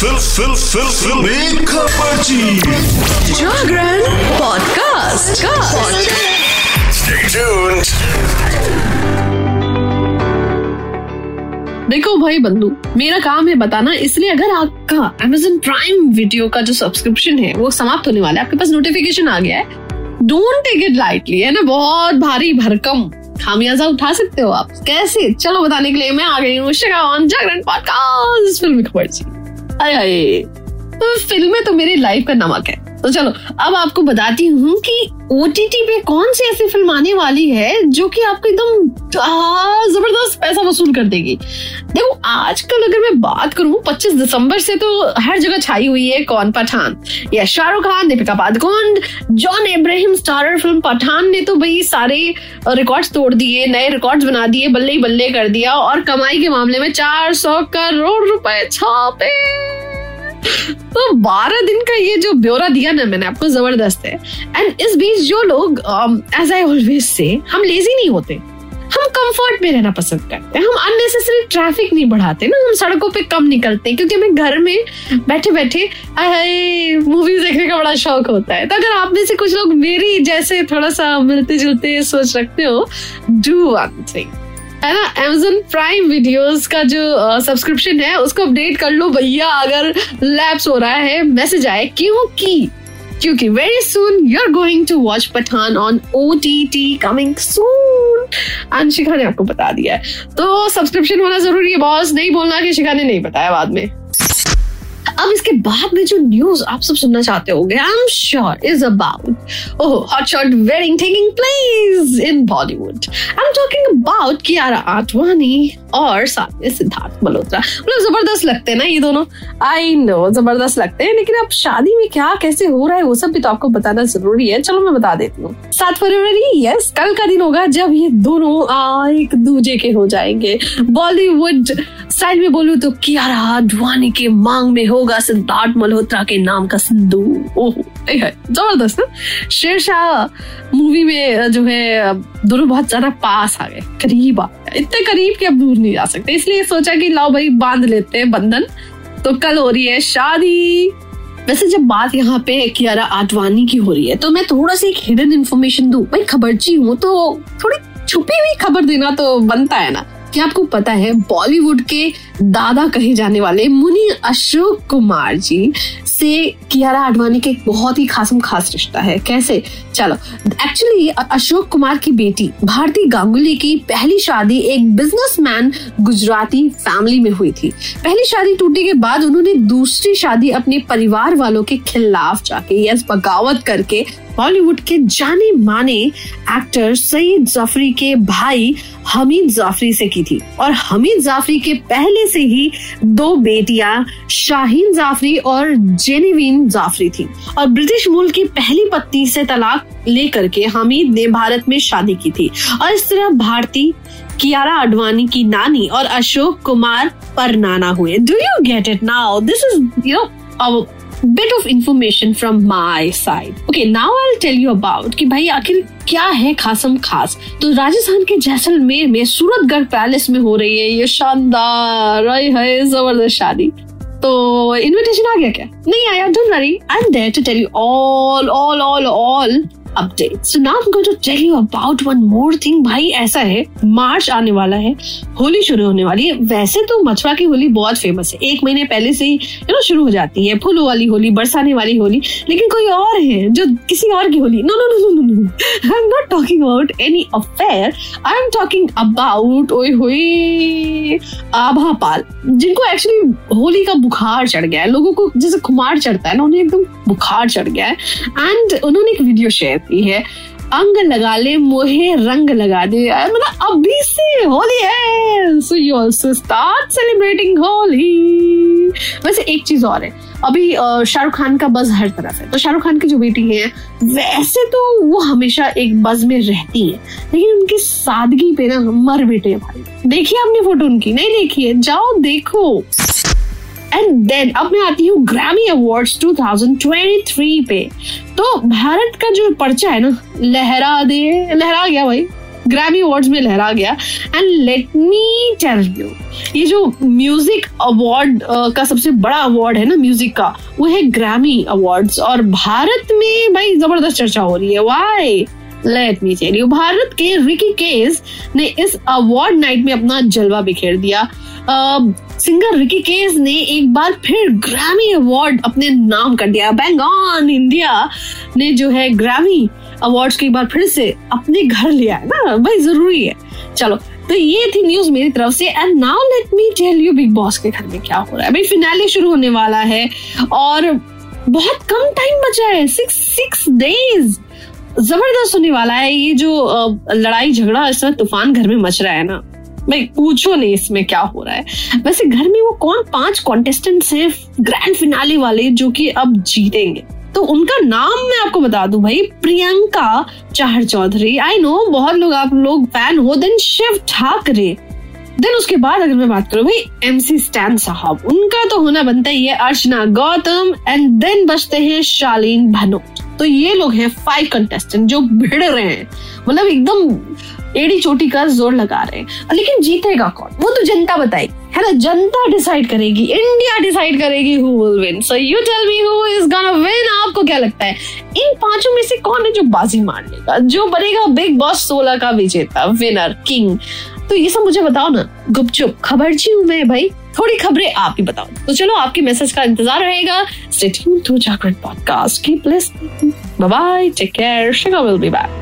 Fill फिल फिल फिल। खबरची जागरण पॉडकास्ट Stay tuned. देखो भाई बंधु मेरा काम है बताना इसलिए अगर आपका Amazon प्राइम वीडियो का जो सब्सक्रिप्शन है वो समाप्त होने वाला है आपके पास नोटिफिकेशन आ गया है डोंट टेक इट लाइटली है ना? बहुत भारी भरकम खामियाजा उठा सकते हो आप। कैसे? चलो बताने के लिए मैं आ गई हूँ जागरण पॉडकास्ट फ़िल्म खबर जी आए फ़िल्म फ़िल्में तो मेरी लाइफ का नमक है तो चलो, अब आपको बताती हूँ कि ओटीटी पे कौन सी ऐसी फ़िल्म आने वाली है जो कि आपको एकदम ज़बरदस्त पैसा वसूल कर देगी। देखो, आजकल अगर मैं बात करूँ 25 दिसंबर से तो हर जगह छाई हुई है कौन पठान? या Shahrukh Khan, Deepika Padukone, John Abraham starrer film Pathaan ने तो भाई सारे रिकॉर्ड्स तोड़ दिए, नए रिकॉर्ड्स बना दिए, बल्ले ही बल्ले कर दिया और कमाई के मामले में 400 करोड़ रुपए छापे। तो बारह दिन का ये जो ब्यौरा दिया ना मैंने, आपको ज़बरदस्त है। एंड इस बीच जो लोग एज आई ऑलवेज से हम लेजी नहीं होते। हम कंफर्ट में रहना पसंद करते हैं। हम अननेसेसरी ट्रैफ़िक नहीं बढ़ाते ना। हम सड़कों पे कम निकलते हैं, क्योंकि हमें घर में बैठे बैठे मूवीज़ देखने का बड़ा शौक होता है। तो अगर आप में से कुछ लोग मेरी जैसे थोड़ा सा मिलते जुलते सोच रखते हो डू वन थिंग है ना? Amazon प्राइम वीडियोस का जो सब्सक्रिप्शन है, उसको अपडेट कर लो भैया, अगर लैप्स हो रहा है मैसेज आए क्योंकि क्योंकि very soon you are going to watch Pathaan on O T T coming soon Anshikha ने आपको बता दिया है। तो सब्सक्रिप्शन होना ज़रूरी है बॉस नहीं बोलना कि शिखा ने नहीं बताया बाद में। अब इसके बाद में जो न्यूज़ आप सब सुनना चाहते होंगे I am sure is about oh hot shot wedding taking place in Bollywood I am talking about Kiara Advani और साथ में सिद्धार्थ मल्होत्रा। मतलब ज़बरदस्त लगते हैं ना ये दोनों? आई नो ज़बरदस्त लगते हैं लेकिन अब शादी में क्या कैसे हो रहा है वो सब भी तो आपको बताना ज़रूरी है। चलो मैं बता देती हूँ। सात फरवरी यस कल का दिन होगा जब ये दोनों आ, एक दूजे के हो जाएँगे। बॉलीवुड स्टाइल में बोलू तो कियारा आडवाणी के मांग में होगा। सिद्धार्थ मल्होत्रा के नाम का सिंधु ओह ज़बरदस्त, ना? शेरशाह मूवी में जो है दोनों बहुत ज़्यादा पास आ गए, करीब आ गए। इतने करीब कि अब दूर नहीं जा सकते, इसलिए सोचा कि लाओ भाई, बाँध लेते हैं बंधन। तो कल हो रही है शादी। वैसे जब बात यहाँ पे कियारा आडवाणी की हो रही है तो मैं थोड़ा सा एक हिडन इन्फॉर्मेशन दूँ। भाई, खबरची हूँ तो थोड़ी छुपी हुई खबर देना तो बनता है ना। क्या आपको पता है बॉलीवुड के दादा कहे जाने वाले मुनि अशोक कुमार जी से कियारा आडवाणी के बहुत ही खासम खास रिश्ता है? कैसे? चलो। एक्चुअली अशोक कुमार की बेटी भारती गांगुली की पहली शादी एक बिजनेसमैन गुजराती फैमिली में हुई थी। पहली शादी टूटने के बाद उन्होंने दूसरी शादी अपने परिवार वालों के खिलाफ जाके यस बगावत करके बॉलीवुड के जाने माने एक्टर सईद जाफरी के भाई हमीद जाफरी से की थी। और हमीद जाफरी के पहले से ही दो बेटियाँ शाहीन जाफरी और जेनेविन जाफरी थी। और ब्रिटिश मूल की पहली पत्नी से तलाक लेकर के हमीद ने भारत में शादी की थी। और इस तरह भारती कियारा आडवाणी की नानी और अशोक कुमार पर नाना हुए do you get it now this is you know bit of information from my side. Okay, now I'll tell you about कि भाई आखिर क्या है खासम खास? तो राजस्थान के जैसलमेर में सूरतगढ़ पैलेस में हो रही है ये शानदार ज़बरदस्त शादी। तो इनविटेशन आ गया क्या? नहीं आया don't worry I am there to tell you all all all all update so now going to tell you about one more thing भाई, ऐसा है, मार्च आने वाला है, होली शुरू होने वाली है। वैसे तो मथुरा की होली बहुत फ़ेमस है। एक महीने पहले से ही यू नो शुरू हो जाती है। फूलों वाली होली, बरसाने वाली होली। लेकिन कोई और है जो किसी और की Holi. No no no no no I am not talking about any affair I am talking about ओए होए, आभा पाल, जिनको एक्चुअली होली का बुखार चढ़ गया है। लोगों को जैसे खुमार चढ़ता है ना, उन्हें एकदम बुखार चढ़ गया है। एंड उन्होंने एक वीडियो शेयर की है। अंग लगा ले, मोहे रंग लगा दे। मतलब अभी से होली है। So you also start celebrating Holi. वैसे एक चीज़ और है। अभी शाहरुख खान का बज हर तरफ़ है। तो शाहरुख खान की जो बेटी है, वैसे तो वो हमेशा एक बज में रहती है। लेकिन उनकी सादगी पे ना, मर बेटे भाई। देखिए आपने फ़ोटो उनकी। नहीं देखी है? जाओ, देखो। एंड देन अब मैं आती हूँ ग्रैमी अवार्ड्स 2023 पे। तो भारत का जो पर्चा है ना, लहरा दे, लहरा गया भाई। ग्रैमी अवार्ड्स में लहरा गया। And let me tell you ये जो म्यूज़िक अवार्ड का सबसे बड़ा अवार्ड है ना म्यूज़िक का, वो है ग्रैमी अवार्ड्स और भारत में भाई ज़बरदस्त चर्चा हो रही है। Why let me tell you Bharat के रिकी केस ने इस अवार्ड नाइट में अपना जलवा बिखेर दिया। सिंगर रिकी केस ने एक बार फिर ग्रैमी अवार्ड अपने नाम कर दिया। बैंग ऑन इंडिया ने जो है ग्रैमी अवार्ड्स की बार फिर से अपने घर लिया है ना? भाई, ज़रूरी है। चलो तो ये थी न्यूज़ मेरी तरफ़ से। And now let me tell you Bigg Boss के घर में क्या हो रहा है। भाई फिनाले शुरू होने वाला है और बहुत कम टाइम बचा है। सिक्स सिक्स डेज़ ज़बरदस्त होने वाला है ये जो लड़ाई झगड़ा इस तरह तूफ़ान घर में मच रहा है ना। भाई, पूछो नहीं इसमें क्या हो रहा है। वैसे घर में वो कौन, पाँच कॉन्टेस्टेंट्स हैं ग्रैंड फिनाले वाले जो कि अब जीतेंगे। तो उनका नाम मैं आपको बता दूँ भाई, प्रियंका चाहर चौधरी। आई नो बहुत लोग आप लोग फ़ैन हो देन शिव ठाकरे। देन उसके बाद अगर मैं बात करूँ, भाई एमसी स्टैन साहब, उनका तो होना बनता ही है अर्चना, गौतम एंड देन बचते हैं शालीन भनोट तो ये लोग हैं फाइव कंटेस्टेंट जो भिड़ रहे हैं। मतलब एकदम एड़ी चोटी का ज़ोर लगा रहे हैं। लेकिन जीतेगा कौन? वो तो जनता बताएगी। है ना? जनता डिसाइड करेगी। इंडिया डिसाइड करेगी who will win so you tell me who is gonna win आपको क्या लगता है? इन पाँचों में से कौन है जो बाजी मार लेगा? जो बनेगा बिग बॉस सोलह का विजेता विनर किंग तो ये सब मुझे बताओ ना। गुपचुप खबर जी हूँ मैं भाई। थोड़ी खबरें आप ही बताओ। तो चलो, आपके मैसेज का इंतज़ार रहेगा। Stay to Jagran podcast keep listening bye take care Shiga will be back